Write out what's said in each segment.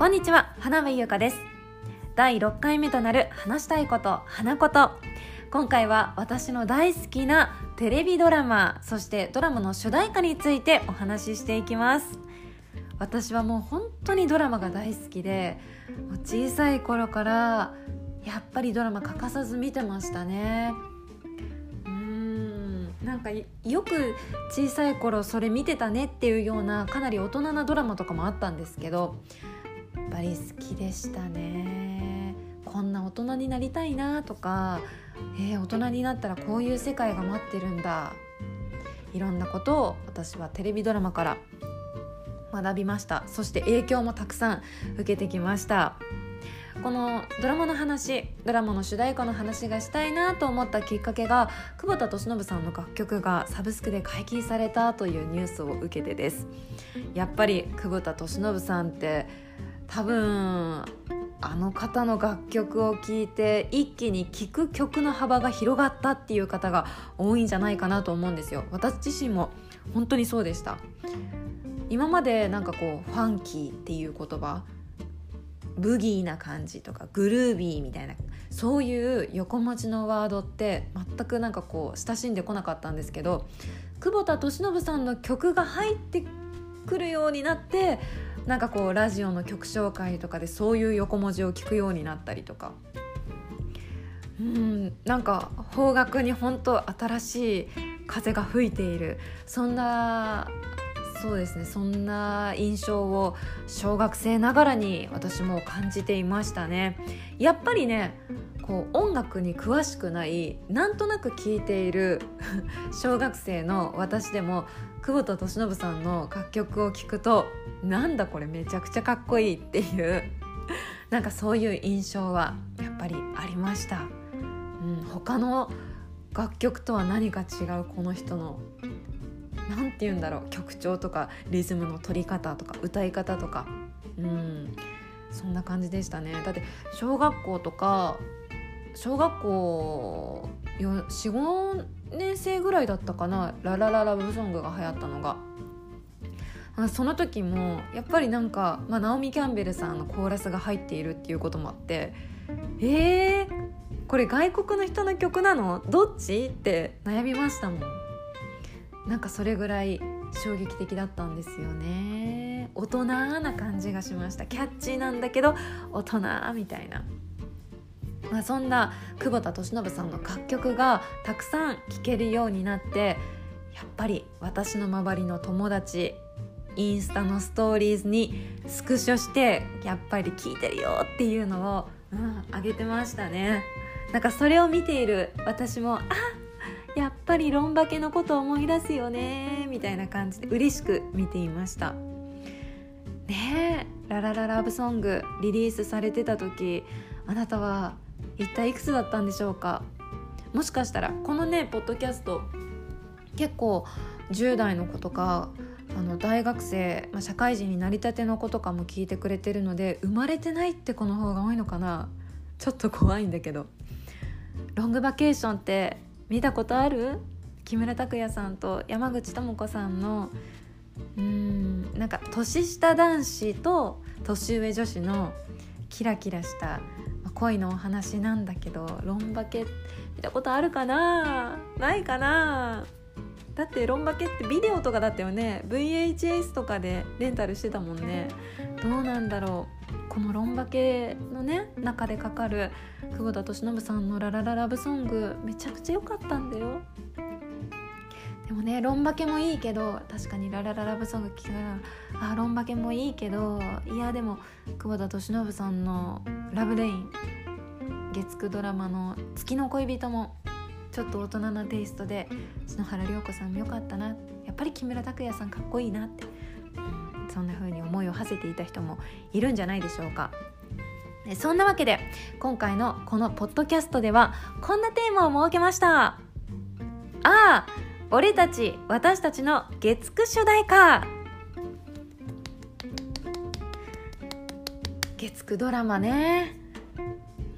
こんにちは花部優香です。第6回目となる話したいこと花こと。今回は私の大好きなテレビドラマそしてドラマの主題歌についてお話ししていきます。私はもう本当にドラマが大好きで小さい頃からやっぱりドラマ欠かさず見てましたね。なんかよく小さい頃それ見てたねっていうようなかなり大人なドラマとかもあったんですけどぱり好きでしたね。こんな大人になりたいなとか、えー、大人になったらこういう世界が待ってるんだ。いろんなことを私はテレビドラマから学びました。そして影響もたくさん受けてきました。このドラマの話ドラマの主題歌の話がしたいなと思ったきっかけが久保田利伸さんの楽曲がサブスクで解禁されたというニュースを受けてです。やっぱり久保田利伸さんって多分あの方の楽曲を聴いて一気に聴く曲の幅が広がったっていう方が多いんじゃないかなと思うんですよ。私自身も本当にそうでした。今までなんかこうファンキーっていう言葉ブギーな感じとかグルービーみたいなそういう横文字のワードって全くなんかこう親しんでこなかったんですけど久保田利伸さんの曲が入ってくるようになってなんかこうラジオの曲紹介とかでそういう横文字を聞くようになったりとか。うんなんか方角に本当新しい風が吹いている。そんなそうですねそんな印象を小学生ながらに私も感じていましたね。やっぱりねこう音楽に詳しくないなんとなく聴いている 小学生の私でも久保田利伸さんの楽曲を聴くとなんだこれめちゃくちゃかっこいいっていう なんかそういう印象はやっぱりありました、うん、他の楽曲とは何か違うこの人の何て言うんだろう曲調とかリズムの取り方とか歌い方とか。うんそんな感じでしたね。だって小学校とか小学校45年生ぐらいだったかな「ララララブソング」が流行ったのが。その時もやっぱりなんか、まあ、ナオミ・キャンベルさんのコーラスが入っているっていうこともあってえー、これ外国の人の曲なの？どっち？って悩みましたもん。なんかそれぐらい衝撃的だったんですよね。大人な感じがしました。キャッチーなんだけど大人みたいな。まあ、そんな久保田利伸さんの楽曲がたくさん聴けるようになってやっぱり私の周りの友達インスタのストーリーズにスクショしてやっぱり聴いてるよっていうのを、うん、上げてましたね。なんかそれを見ている私もあやっぱりロンバケのこと思い出すよねみたいな感じで嬉しく見ていました。ねえ「ララララブソング」リリースされてた時あなたは一体いくつだったんでしょうか？もしかしたらこのねポッドキャスト結構10代の子とかあの大学生、まあ、社会人になりたての子とかも聞いてくれてるので生まれてないって子の方が多いのかな？ちょっと怖いんだけど。ロングバケーションって見たことある？木村拓哉さんと山口智子さんのうんなんか年下男子と年上女子のキラキラした恋のお話なんだけどロンバケ見たことあるかな？ないかな？だってロンバケってビデオとかだったよね？VHS とかでレンタルしてたもんね。どうなんだろう？このロンバケのね中でかかる久保田利伸さんの「ララララブソング」めちゃくちゃ良かったんだよ。でもねロンバケもいいけど確かに「ララララブソング」聴きながらあロンバケもいいけどいやでも久保田利伸さんの「ラブレイン」月9ドラマの「月の恋人」もちょっと大人なテイストで篠原涼子さんもよかったな。やっぱり木村拓哉さんかっこいいなって、うん、そんな風に思いを馳せていた人もいるんじゃないでしょうか。そんなわけで今回のこのポッドキャストではこんなテーマを設けました。ああ俺たち私たちの月9主題歌。月9ドラマね。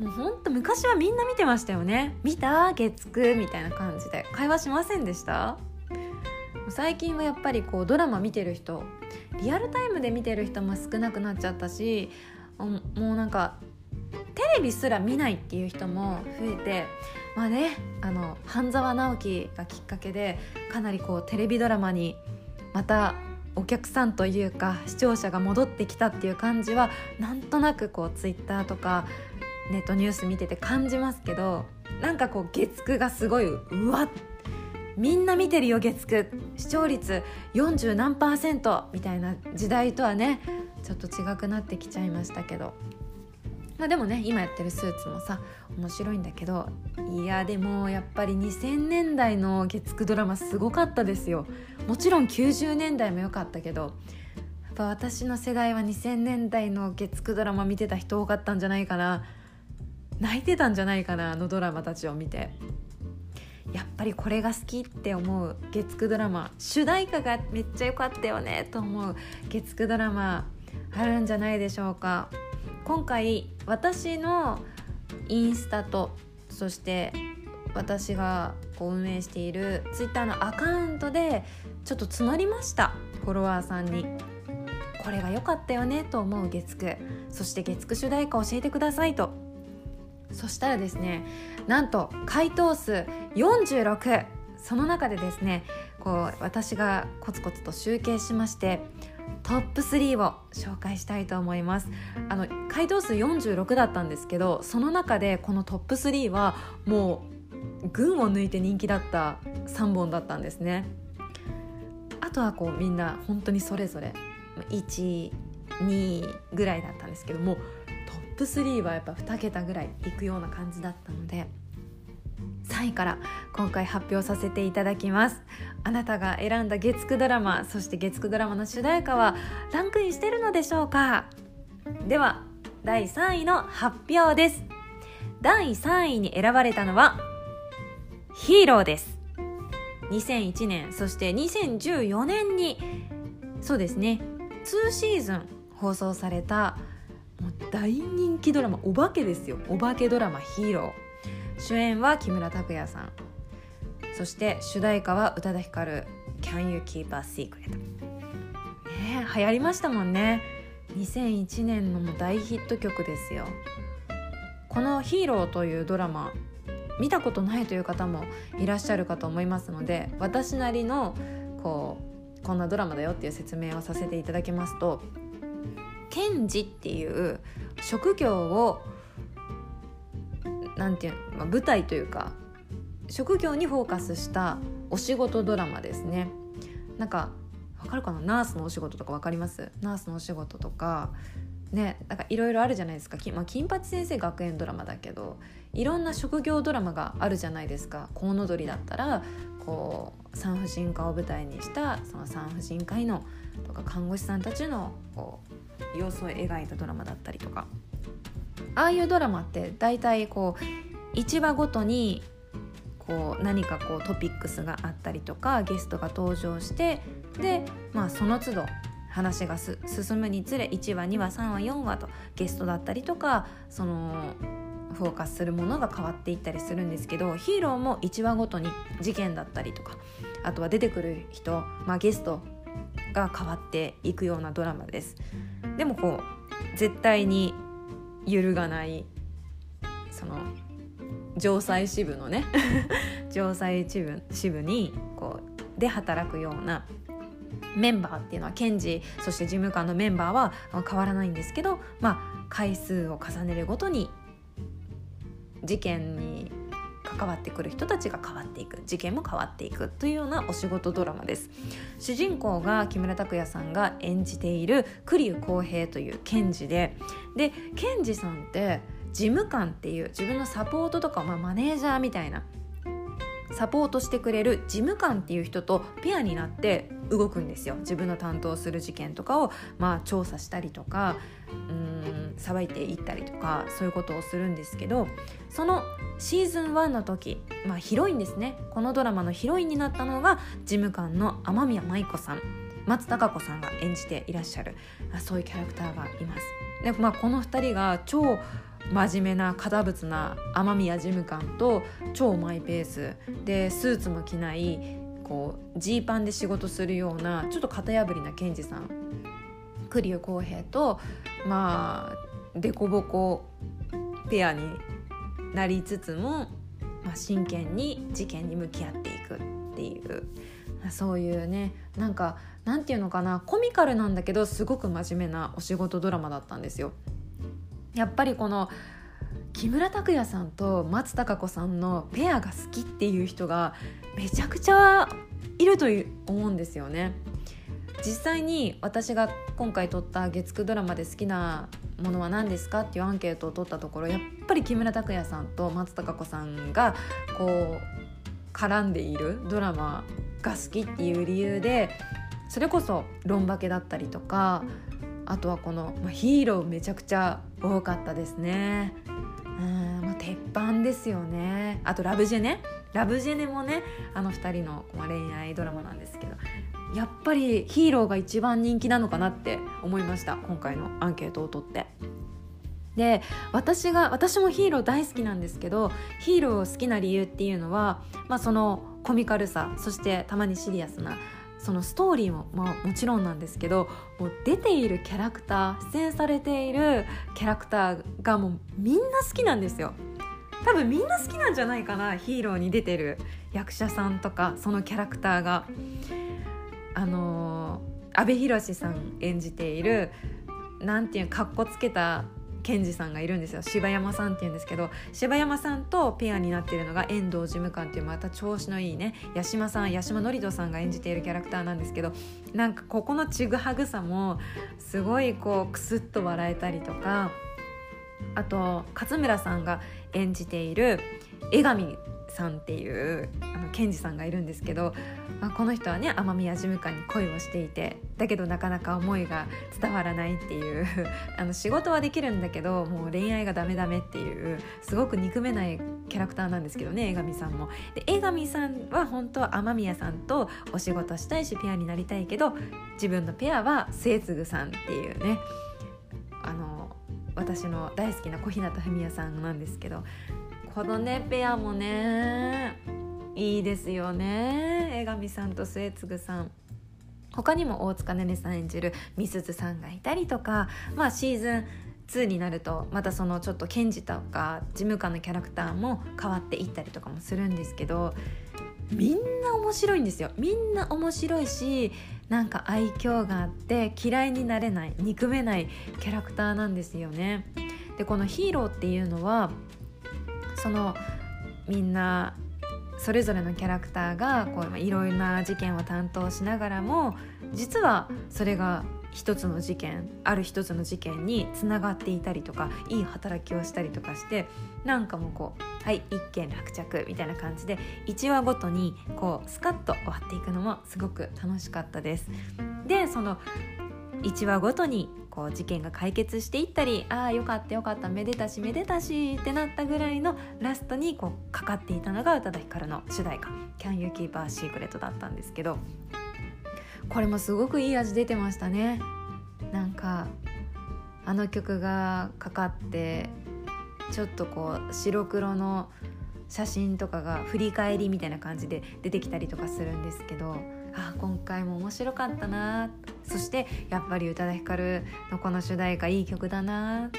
もうほんと昔はみんな見てましたよね。見た？月9みたいな感じで。会話しませんでした？最近はやっぱりこうドラマ見てる人リアルタイムで見てる人も少なくなっちゃったしもうなんかテレビすら見ないっていう人も増えてまあねあの半沢直樹がきっかけでかなりこうテレビドラマにまたお客さんというか視聴者が戻ってきたっていう感じはなんとなくこうツイッターとかネットニュース見てて感じますけどなんかこう月9がすごいうわっみんな見てるよ月9視聴率40何パーセントみたいな時代とはねちょっと違くなってきちゃいましたけど。まあでもね今やってるスーツもさ面白いんだけどいやでもやっぱり2000年代の月9ドラマすごかったですよ。もちろん90年代も良かったけどやっぱ私の世代は2000年代の月9ドラマ見てた人多かったんじゃないかな。泣いてたんじゃないかなあのドラマたちを見て。やっぱりこれが好きって思う月9ドラマ。主題歌がめっちゃ良かったよねと思う月9ドラマ。あるんじゃないでしょうか。今回私のインスタとそして私がこう運営しているツイッターのアカウントでちょっと募りましたフォロワーさんに。これが良かったよねと思う月9そして月9主題歌教えてくださいと。そしたらですねなんと回答数46その中でですねこう私がコツコツと集計しましてトップ3を紹介したいと思います。あの回答数46だったんですけどその中でこのトップ3はもう群を抜いて人気だった3本だったんですね。あとはこうみんな本当にそれぞれ12ぐらいだったんですけどもップ3はやっぱ2桁ぐらいいくような感じだったので3位から今回発表させていただきます。あなたが選んだ月9ドラマそして月9ドラマの主題歌はランクインしてるのでしょうか？では第3位の発表です。第3位に選ばれたのはヒーローです。2001年そして2014年にそうですね2シーズン放送されたもう大人気ドラマお化けですよ。お化けドラマ「ヒーロー」主演は木村拓哉さん。そして主題歌は宇多田ヒカル「Can You Keep a Secret」ね流行りましたもんね。2001年の大ヒット曲ですよ。この「ヒーロー」というドラマ見たことないという方もいらっしゃるかと思いますので私なりのこうこんなドラマだよっていう説明をさせていただきますと検事っていう職業をなんていう、まあ、舞台というか職業にフォーカスしたお仕事ドラマですね。なんかわかるかな？ナースのお仕事とかわかります？ナースのお仕事とかねなんかいろいろあるじゃないですか、まあ、金八先生学園ドラマだけどいろんな職業ドラマがあるじゃないですか。コウノドリだったらこう産婦人科を舞台にしたその産婦人科医のとか看護師さんたちのこう様子を描いたドラマだったりとか。ああいうドラマって大体こう1話ごとにこう何かこうトピックスがあったりとかゲストが登場してで、まあ、その都度話が進むにつれ1話2話3話4話とゲストだったりとかそのフォーカスするものが変わっていったりするんですけどヒーローも1話ごとに事件だったりとかあとは出てくる人、まあ、ゲストが変わっていくようなドラマです。でもこう絶対に揺るがないその城西支部のね 城西支部支部にこうで働くようなメンバーっていうのは検事そして事務官のメンバーは変わらないんですけど、まあ、回数を重ねるごとに事件に関わってくる人たちが変わっていく。事件も変わっていくというようなお仕事ドラマです。主人公が木村拓哉さんが演じている栗生公平という検事でで検事さんって事務官っていう自分のサポートとか、まあ、マネージャーみたいなサポートしてくれる事務官っていう人とペアになって動くんですよ自分の担当する事件とかを、まあ、調査したりとかうんさばいていったりとかそういうことをするんですけどそのシーズン1の時、まあ、ヒロインですねこのドラマのヒロインになったのが事務官の雨宮舞子さん松たか子さんが演じていらっしゃるそういうキャラクターがいます。でまあ、この2人が超真面目な堅物な雨宮事務官と超マイペース。でスーツも着ないこうジーパンで仕事するようなちょっと型破りな検事さん。栗生公平とまあ凸凹ペアになりつつも、まあ、真剣に事件に向き合っていくっていう。そういうねなんかなんていうのかなコミカルなんだけどすごく真面目なお仕事ドラマだったんですよ。やっぱりこの木村拓哉さんと松たか子さんのペアが好きっていう人がめちゃくちゃいると思うんですよね。実際に私が今回撮った月9ドラマで好きなものは何ですかっていうアンケートを取ったところやっぱり木村拓哉さんと松たか子さんがこう絡んでいるドラマが好きっていう理由でそれこそ「ロンバケ」だったりとかあとはこの、ヒーローめちゃくちゃ多かったですね。うんまあ、鉄板ですよねあとラブジェネラブジェネもねあの2人の、恋愛ドラマなんですけどやっぱりヒーローが一番人気なのかなって思いました今回のアンケートを取って。で私が私もヒーロー大好きなんですけどヒーローを好きな理由っていうのは、まあ、そのコミカルさそしてたまにシリアスなそのストーリーも、まあ、もちろんなんですけどもう出ているキャラクター出演されているキャラクターがもうみんな好きなんですよ。多分みんな好きなんじゃないかなヒーローに出てる役者さんとかそのキャラクターが。あのー、阿部寛さん演じているなんていうかっこつけた賢治さんがいるんですよ。柴山さんっていうんですけど柴山さんとペアになっているのが遠藤事務官っていうまた調子のいいね八嶋さん八島智人さんが演じているキャラクターなんですけどなんかここのちぐはぐさもすごいこうクスッと笑えたりとかあと勝村さんが演じている江上さんっていうあの検事さんがいるんですけど、まあ、この人はね雨宮事務官に恋をしていてだけどなかなか思いが伝わらないっていう あの仕事はできるんだけどもう恋愛がダメダメっていうすごく憎めないキャラクターなんですけどね江上さんも。で江上さんは本当は雨宮さんとお仕事したいしペアになりたいけど自分のペアは末次さんっていうねあの私の大好きな小日向文也さんなんですけどこのねペアもねいいですよね。江上さんと末次さん。他にも大塚寧々さん演じるみすずさんがいたりとかまあシーズン2になるとまたそのちょっと検事とか事務官のキャラクターも変わっていったりとかもするんですけどみんな面白いんですよ。みんな面白いしなんか愛嬌があって嫌いになれない憎めないキャラクターなんですよね。でこのヒーローっていうのはそのみんなそれぞれのキャラクターがこういろいろな事件を担当しながらも実はそれが一つの事件ある一つの事件につながっていたりとかいい働きをしたりとかしてなんかもうこうはい一件落着みたいな感じで1話ごとにこうスカッと終わっていくのもすごく楽しかったです。でその1話ごとにこう事件が解決していったりああよかったよかっためでたしめでたしってなったぐらいのラストにこうかかっていたのが宇多田ヒカルの主題歌「Can You Keep a Secret」だったんですけどこれもすごくいい味出てましたね。なんかあの曲がかかってちょっとこう白黒の写真とかが振り返りみたいな感じで出てきたりとかするんですけどあ今回も面白かったなそしてやっぱり宇多田ヒカルのこの主題歌いい曲だな。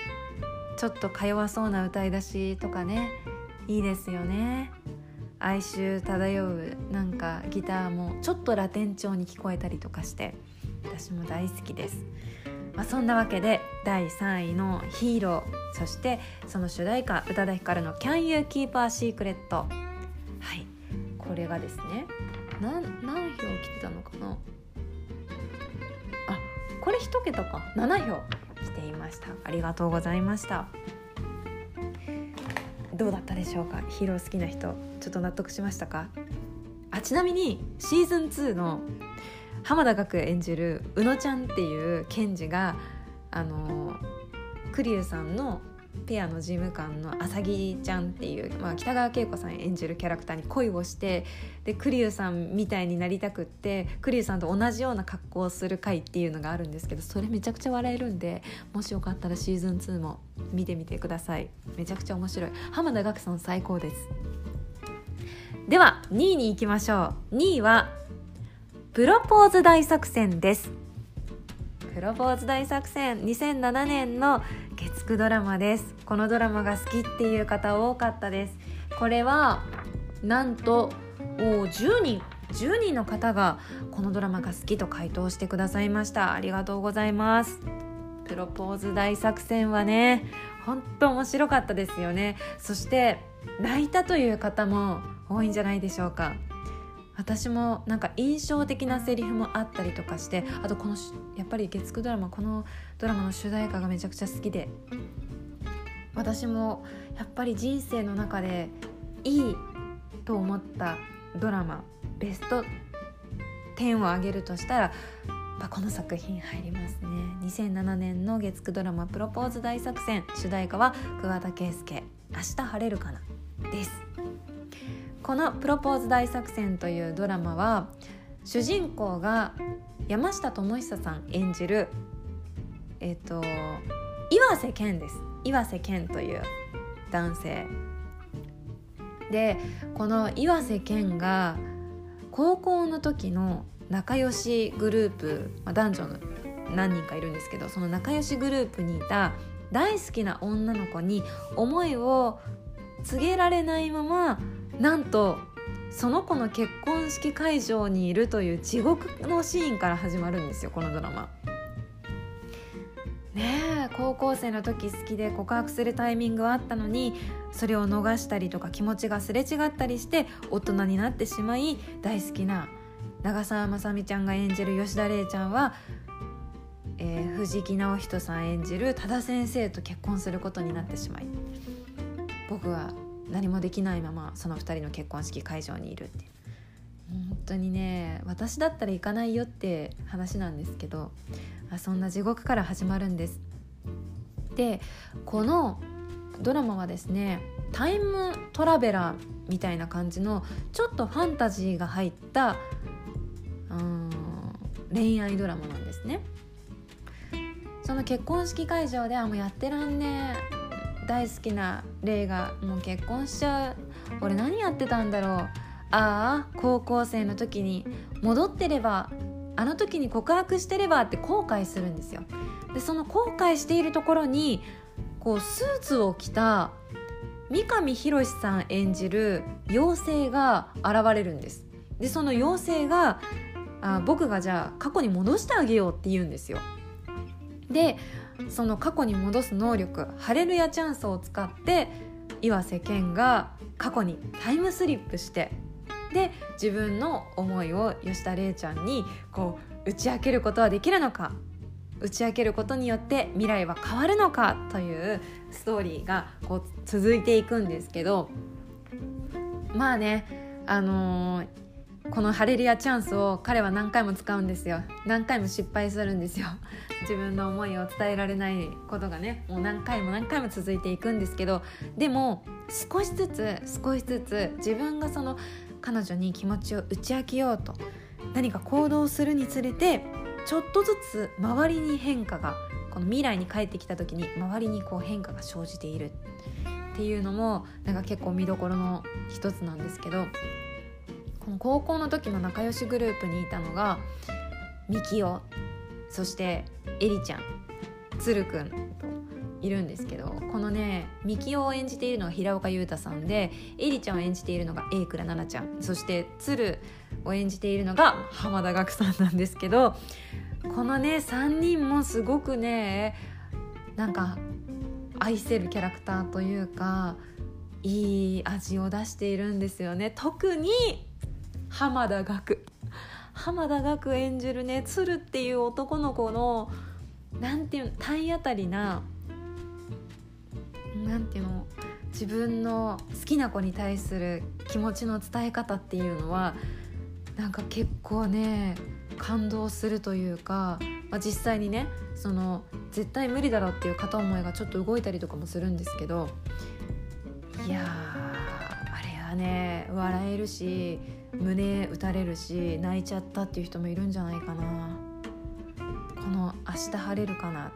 ちょっとか弱そうな歌い出しとかね。いいですよね。哀愁漂うなんかギターもちょっとラテン調に聞こえたりとかして。私も大好きです、まあ、そんなわけで第3位の「ヒーロー」そしてその主題歌宇多田ヒカルの「Can You Keep a Secret」はい。これがですね。何何票来てたのかな？これ1桁か。7票来ていました。ありがとうございました。どうだったでしょうか？ヒーロー好きな人ちょっと納得しましたか？あちなみにシーズン2の浜田岳演じる宇野ちゃんっていう検事があのー、クリエさんのペアの事務官のあさぎちゃんっていう、まあ、北川景子さん演じるキャラクターに恋をしてで栗生さんみたいになりたくって栗生さんと同じような格好をする回っていうのがあるんですけどそれめちゃくちゃ笑えるんでもしよかったらシーズン2も見てみてください。めちゃくちゃ面白い。浜田岳さん最高です。では2位に行きましょう。2位はプロポーズ大作戦です。プロポーズ大作戦。2007年の月9ドラマです。このドラマが好きっていう方多かったです。これはなんとお10人10人の方がこのドラマが好きと回答してくださいました。ありがとうございます。プロポーズ大作戦はね本当面白かったですよね。そして泣いたという方も多いんじゃないでしょうか。私もなんか印象的なセリフもあったりとかしてあとこのやっぱり月9ドラマこのドラマの主題歌がめちゃくちゃ好きで私もやっぱり人生の中でいいと思ったドラマベスト10を挙げるとしたらまあ、この作品入りますね。2007年の月9ドラマ「プロポーズ大作戦」主題歌は桑田佳祐「明日晴れるかな」です。この「プロポーズ大作戦」というドラマは主人公が山下智久さん演じるえっ、と岩瀬健です岩瀬健という男性でこの岩瀬健が高校の時の仲良しグループ、まあ、男女の何人かいるんですけどその仲良しグループにいた大好きな女の子に思いを告げられないままなんとその子の結婚式会場にいるという地獄のシーンから始まるんですよこのドラマ。ねえ高校生の時好きで告白するタイミングはあったのにそれを逃したりとか気持ちがすれ違ったりして大人になってしまい大好きな長澤まさみちゃんが演じる吉田玲ちゃんは、えー、藤木直人さん演じる多田先生と結婚することになってしまい僕は何もできないままその2人の結婚式会場にいるって本当にね私だったら行かないよって話なんですけどそんな地獄から始まるんです。でこのドラマはですねタイムトラベラーみたいな感じのちょっとファンタジーが入ったうん恋愛ドラマなんですね。その結婚式会場ではもうやってらんねえ。大好きなレイがもう結婚しちゃう。俺何やってたんだろう。ああ高校生の時に戻ってればあの時に告白してればって後悔するんですよ。でその後悔しているところにこうスーツを着た三上博史さん演じる妖精が現れるんです。でその妖精があ僕がじゃあ過去に戻してあげようって言うんですよ。でその過去に戻す能力ハレルヤチャンスを使って岩瀬健が過去にタイムスリップしてで自分の思いを吉田玲ちゃんにこう打ち明けることはできるのか打ち明けることによって未来は変わるのかというストーリーがこう続いていくんですけどまあねあのーこのハレルヤチャンスを彼は何回も使うんですよ。何回も失敗するんですよ。自分の思いを伝えられないことがねもう何回も何回も続いていくんですけどでも少しずつ少しずつ自分がその彼女に気持ちを打ち明けようと何か行動するにつれてちょっとずつ周りに変化がこの未来に帰ってきた時に周りにこう変化が生じているっていうのもなんか結構見どころの一つなんですけどこの高校の時の仲良しグループにいたのがみきおそしてえりちゃんつるくんいるんですけどこのねみきおを演じているのが平岡裕太さんでえりちゃんを演じているのが榮倉奈々ちゃん。そしてつるを演じているのが浜田岳さんなんですけどこのね3人もすごくねなんか愛せるキャラクターというかいい味を出しているんですよね。特に浜田岳。浜田岳演じるね鶴っていう男の子のなんていう体当たりななんていうの自分の好きな子に対する気持ちの伝え方っていうのはなんか結構ね感動するというか、まあ、実際にねその絶対無理だろうっていう片思いがちょっと動いたりとかもするんですけどいやあれはね笑えるし胸打たれるし泣いちゃったっていう人もいるんじゃないかな。この「明日晴れるかな」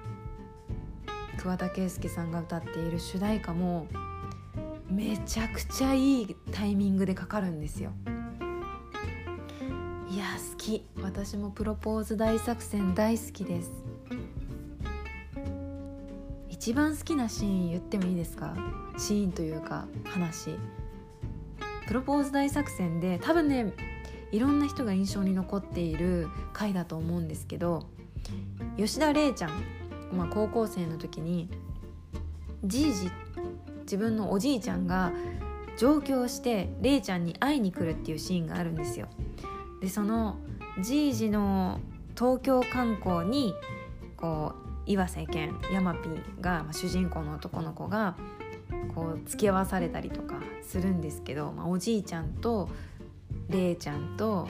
桑田佳祐さんが歌っている主題歌もめちゃくちゃいいタイミングでかかるんですよ。いや好き。私もプロポーズ大作戦大好きです。一番好きなシーン言ってもいいですか？シーンというか話。プロポーズ大作戦で多分ねいろんな人が印象に残っている回だと思うんですけど吉田玲ちゃん、まあ、高校生の時にじいじ自分のおじいちゃんが上京して玲ちゃんに会いに来るっていうシーンがあるんですよ。でそのじいじの東京観光にこう岩瀬健山 P が、まあ、主人公の男の子がこう付き合わされたりとかするんですけど、まあ、おじいちゃんとれいちゃんと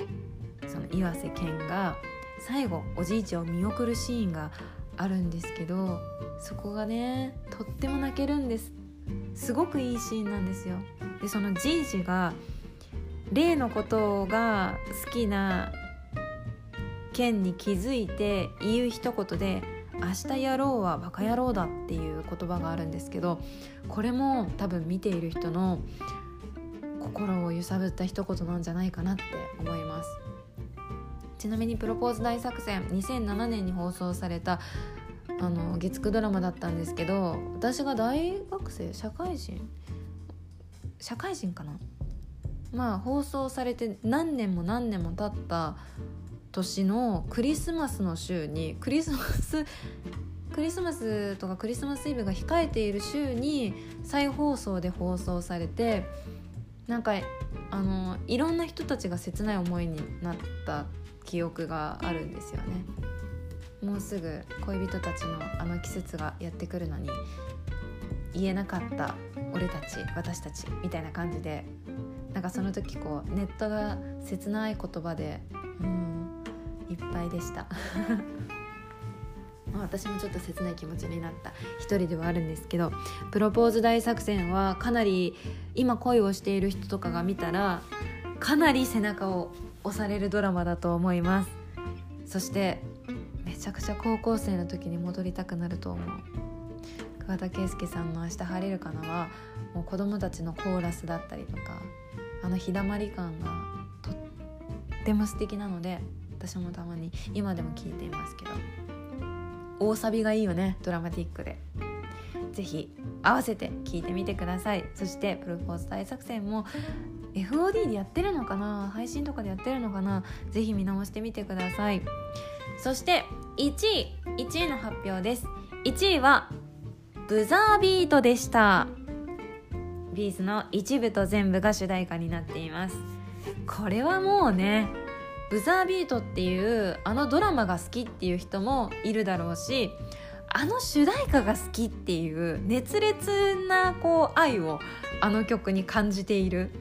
その岩瀬健が最後おじいちゃんを見送るシーンがあるんですけどそこがねとっても泣けるんです。すごくいいシーンなんですよ。でそのじいじが例のことが好きな健に気づいて言う一言で明日やろうはバカ野郎だっていう言葉があるんですけどこれも多分見ている人の心を揺さぶった一言なんじゃないかなって思います。ちなみに「プロポーズ大作戦」2007年に放送されたあの月9ドラマだったんですけど私が大学生社会人社会人かな？まあ放送されて何年も何年も経った年のクリスマスの週にクリスマスクリスマスとかクリスマスイブが控えている週に再放送で放送されてなんかあのいろんな人たちが切ない思いになった記憶があるんですよね。もうすぐ恋人たちのあの季節がやってくるのに言えなかった俺たち私たちみたいな感じでなんかその時こうネットが切ない言葉でうんいっぱいでした 私もちょっと切ない気持ちになった一人ではあるんですけどプロポーズ大作戦はかなり今恋をしている人とかが見たらかなり背中を押されるドラマだと思います。そしてめちゃくちゃ高校生の時に戻りたくなると思う。桑田佳祐さんの「明日晴れるかな」はもう子供たちのコーラスだったりとかあの日だまり感がとっても素敵なので私もたまに今でも聞いていますけど大サビがいいよねドラマティックで。是非合わせて聞いてみてください。そしてプロポーズ大作戦も FOD でやってるのかな？配信とかでやってるのかな？是非見直してみてください。そして1位1位の発表です。1位はブザービートでした。B'z のイチブトゼンブが主題歌になっています。これはもうねブザービートっていうあのドラマが好きっていう人もいるだろうしあの主題歌が好きっていう熱烈なこう愛をあの曲に感じている。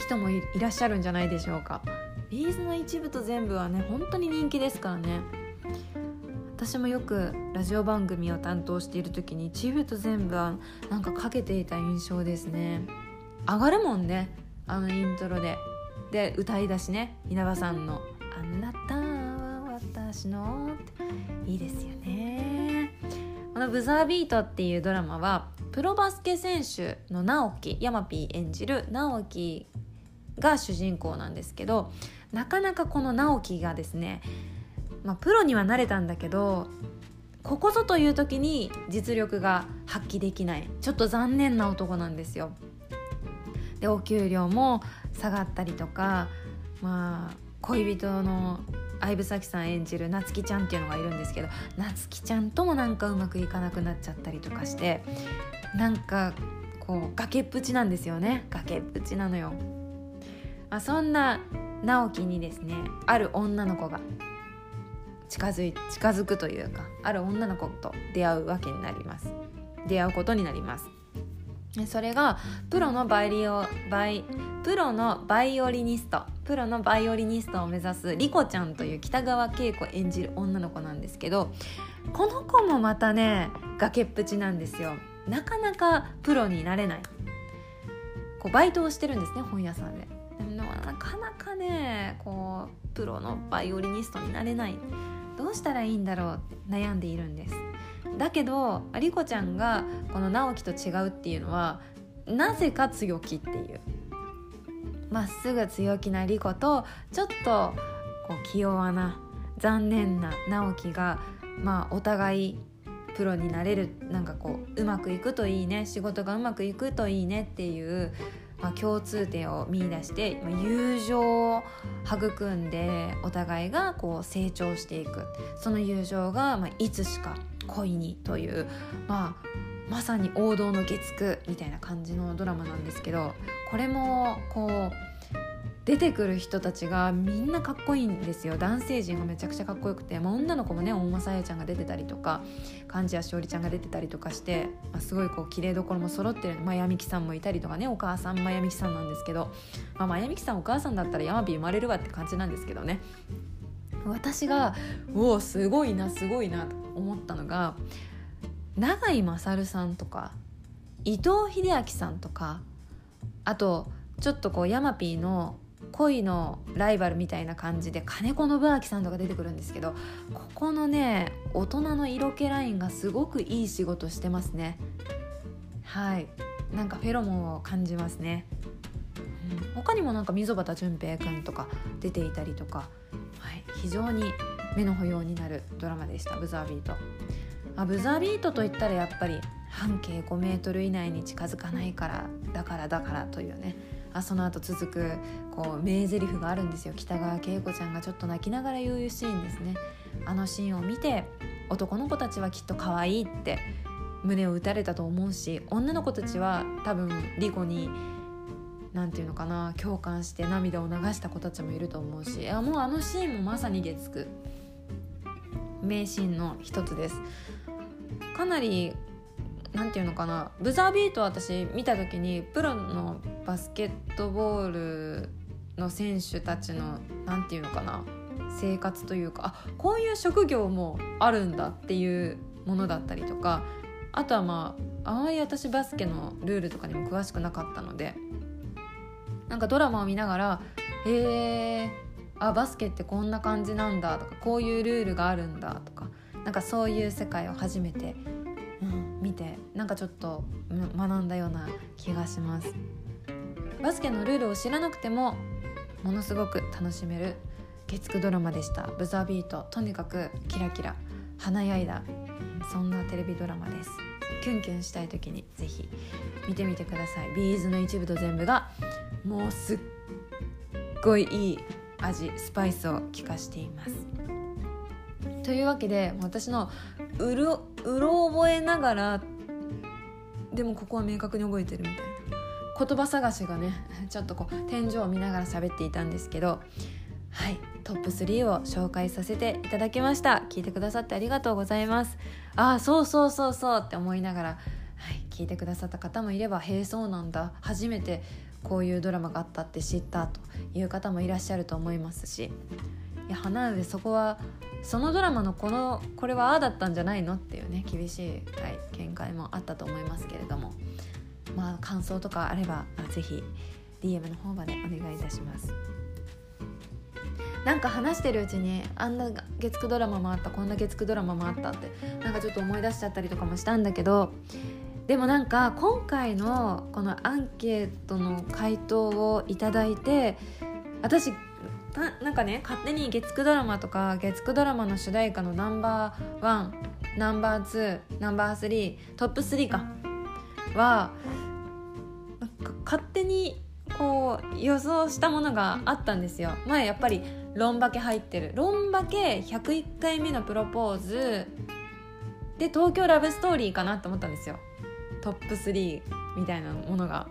人もいらっしゃるんじゃないでしょうか。 B'z のイチブトゼンブはね本当に人気ですからね。私もよくラジオ番組を担当している時にイチブトゼンブはなんかかけていた印象ですね。上がるもんねあのイントロで。で歌い出しね稲葉さんの「あなたは私の」って。いいですよね。この「ブザービート」っていうドラマはプロバスケ選手の直樹山ピー演じる直樹が主人公なんですけどなかなかこの直樹がですね、まあ、プロにはなれたんだけどここぞという時に実力が発揮できないちょっと残念な男なんですよ。でお給料も下がったりとかまあ恋人の相武咲さん演じる夏希ちゃんっていうのがいるんですけど夏希ちゃんともなんかうまくいかなくなっちゃったりとかしてなんかこう崖っぷちなんですよね崖っぷちなのよ、まあ、そんな直樹にですねある女の子が近づい近づくというかある女の子と出会うわけになります。出会うことになります。それがプロのバイリオバイプロのバイオリニストプロのバイオリニストを目指すリコちゃんという北川景子演じる女の子なんですけどこの子もまたね崖っぷちなんですよ。なかなかプロになれない。こうバイトをしてるんですね本屋さんで。なかなかねこうプロのバイオリニストになれない。どうしたらいいんだろうって悩んでいるんです。だけどリコちゃんがこの直樹と違うっていうのはなぜか強気っていう。まっすぐ強気なリコとちょっとこう気弱な残念な直樹がまあお互いプロになれるなんかこううまくいくといいね仕事がうまくいくといいねっていうまあ、共通点を見出してまあ友情を育んでお互いがこう成長していく。その友情がまあいつしか恋にという、まあ、まさに王道の月9みたいな感じのドラマなんですけどこれもこう出てくる人たちがみんなかっこいいんですよ。男性陣がめちゃくちゃかっこよくて、まあ、女の子もね大間さやちゃんが出てたりとか貫地谷しおりちゃんが出てたりとかして、まあ、すごいこう綺麗どころも揃ってる。マヤミキさんもいたりとかねお母さんマヤミキさんなんですけど、まあ、マヤミキさんお母さんだったらヤマピー生まれるわって感じなんですけどね。私がおおすごいなすごいなと思ったのが永井勝さんとか伊藤英明さんとかあとちょっとこうヤマピーの恋のライバルみたいな感じで金子信明さんとか出てくるんですけどここのね大人の色気ラインがすごくいい仕事してますね。はい。なんかフェロモンを感じますね、うん、他にもなんか溝端淳平くんとか出ていたりとか、はい、非常に目の保養になるドラマでした。ブザービート。あブザービートといったらやっぱり半径5メートル以内に近づかないからだからだからというね。あその後続くこう名台詞があるんですよ。北川景子ちゃんがちょっと泣きながら言うシーンですね。あのシーンを見て男の子たちはきっと可愛いって胸を打たれたと思うし女の子たちは多分リコに何て言うのかな共感して涙を流した子たちもいると思うしあもうあのシーンもまさに月9名シーンの一つです。かなり何て言うのかなブザービート私見た時にプロのバスケットボールの選手たちの何て言うのかな生活というかあこういう職業もあるんだっていうものだったりとかあとはまああまり私バスケのルールとかにも詳しくなかったのでなんかドラマを見ながら「へえあバスケってこんな感じなんだ」とか「こういうルールがあるんだ」とかなんかそういう世界を初めてうん見てなんかちょっと学んだような気がします。バスケのルールを知らなくてもものすごく楽しめる月9ドラマでした。ブザービートとにかくキラキラ華やいだそんなテレビドラマです。キュンキュンしたい時にぜひ見てみてください。ビーズの一部と全部がもうすっごいいい味スパイスを効かしています。というわけで私のうろうろ覚えながらでもここは明確に覚えてるみたいな。言葉探しがねちょっとこう天井を見ながら喋っていたんですけどはいトップ3を紹介させていただきました。聞いてくださってありがとうございます。ああそうそうそうそうって思いながら、はい、聞いてくださった方もいればへえそうなんだ。初めてこういうドラマがあったって知ったという方もいらっしゃると思いますし。いやなのでそこはそのドラマのこのこれはああだったんじゃないのっていうね厳しい、はい、見解もあったと思いますけれども。まあ感想とかあれば是非 DM の方までお願いいたします。なんか話してるうちにあんな月9ドラマもあったこんな月9ドラマもあったってなんかちょっと思い出しちゃったりとかもしたんだけどでもなんか今回のこのアンケートの回答をいただいて私なんかね勝手に月9ドラマとか月9ドラマの主題歌のナンバーワンナンバーツーナンバースリートップ3かは勝手にこう予想したものがあったんですよ。前やっぱりロンバケ入ってる。ロンバケ101回目のプロポーズ。で東京ラブストーリーかなと思ったんですよ。トップ3みたいなものが。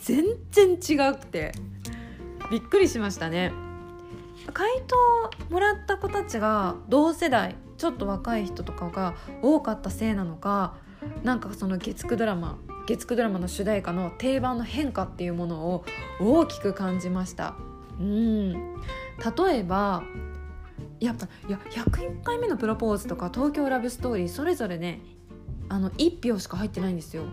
全然違くて。びっくりしましたね。回答もらった子たちが同世代ちょっと若い人とかが多かったせいなのかなんかその月9ドラマ月9ドラマの主題歌の定番の変化っていうものを大きく感じました。うん。例えばやっぱいや101回目のプロポーズとか東京ラブストーリーそれぞれねあの1票しか入ってないんですよ。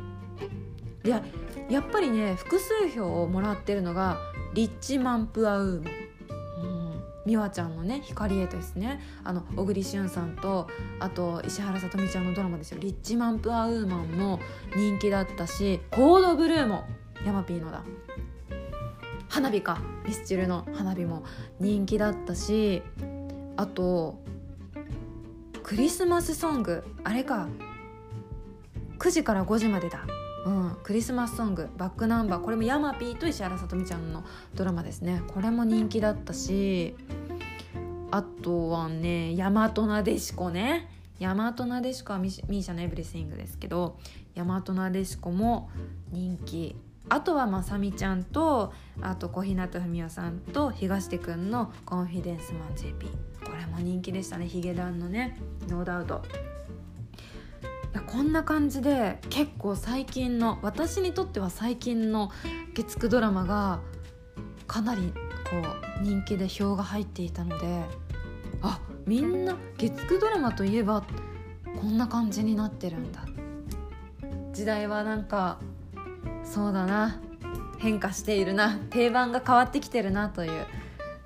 いややっぱりね複数票をもらってるのがリッチマンプアウーマン。美和ちゃんのね光栄ですねあの小栗旬さんとあと石原さとみちゃんのドラマですよ「リッチマンプアウーマン」も人気だったし「コードブルー」もヤマピーのだ。花火か。ミスチルの花火も人気だったしあとクリスマスソング。あれか。9時から5時までだ。うん、クリスマスソングバックナンバーこれもヤマピーと石原さとみちゃんのドラマですね。これも人気だったしあとはね大和なでしこね。大和なでしこはミーシャのエブリシングですけど大和なでしこも人気。あとはまさみちゃんとあと小日向文世さんと東出くんの「コンフィデンスマン JP」これも人気でしたね。ヒゲダンのねノーダウトこんな感じで結構最近の私にとっては最近の月9ドラマがかなりこう人気で票が入っていたのであみんな月9ドラマといえばこんな感じになってるんだ。時代はなんかそうだな変化しているな定番が変わってきてるなという、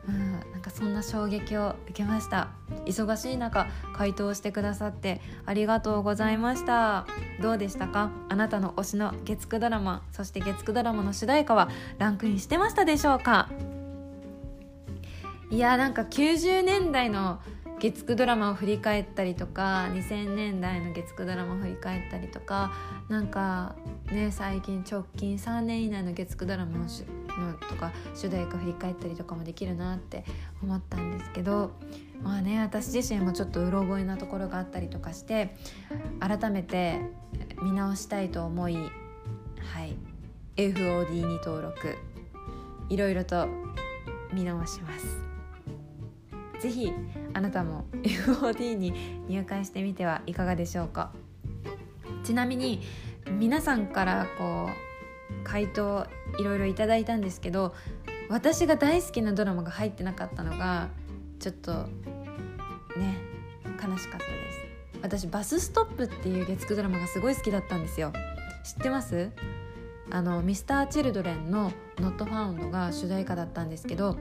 うん、なんかそんな衝撃を受けました。忙しい中回答してくださってありがとうございました。どうでしたか？あなたの推しの月9ドラマそして月9ドラマの主題歌はランクインしてましたでしょうか？いやなんか90年代の月9ドラマを振り返ったりとか2000年代の月9ドラマを振り返ったりとかなんかね最近直近3年以内の月9ドラマののとか主題歌振り返ったりとかもできるなって思ったんですけどまあね私自身もちょっとうろ覚えなところがあったりとかして改めて見直したいと思いはい FOD に登録いろいろと見直します。ぜひあなたも FOD に入会してみてはいかがでしょうかちなみに皆さんからこう回答いろいろいただいたんですけど私が大好きなドラマが入ってなかったのがちょっとね悲しかったです。私バスストップっていう月9ドラマがすごい好きだったんですよ。知ってます？あのミスターチルドレンの「ノットファウンドが主題歌だったんですけど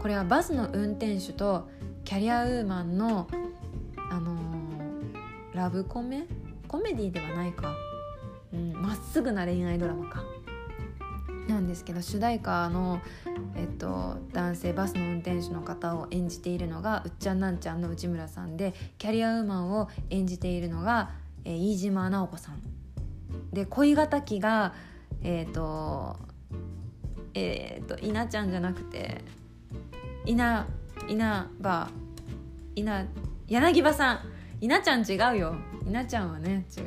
これはバスの運転手とキャリアウーマンのあのー、ラブコメ？コメディではないか。ま、っすぐな恋愛ドラマか。なんですけど主題歌の、えっと、男性バスの運転手の方を演じているのがうっちゃんなんちゃんの内村さんでキャリアウーマンを演じているのが、えー、飯島直子さん。で恋敵がえっ、ー、とえっ、ー、と稲ちゃんじゃなくて稲稲葉稲柳葉さん。稲ちゃん違うよ。稲ちゃんはね違う。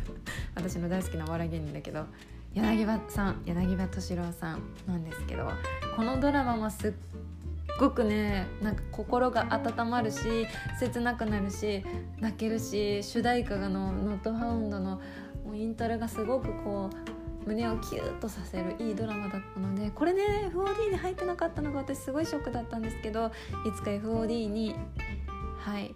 私の大好きなお笑い芸人だけど。柳葉さん柳葉敏郎さんなんですけどこのドラマもすっごくねなんか心が温まるし切なくなるし泣けるし主題歌がの「ノットハウンドのもうイントロがすごくこう胸をキューッとさせるいいドラマだったのでこれね FOD に入ってなかったのが私すごいショックだったんですけどいつか FOD にはい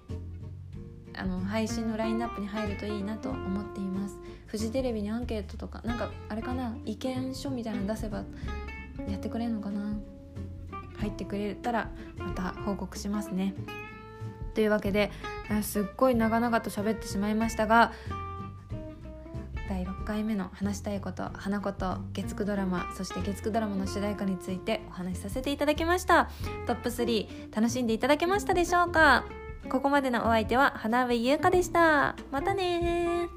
あの配信のラインナップに入るといいなと思っています。フジテレビにアンケートとかなんかあれかな意見書みたいなの出せばやってくれるのかな入ってくれたらまた報告しますね。というわけですっごい長々と喋ってしまいましたが第6回目の話したいこと花子と月9ドラマそして月9ドラマの主題歌についてお話しさせていただきました。トップ3楽しんでいただけましたでしょうか？ここまでのお相手は花上優香でした。またね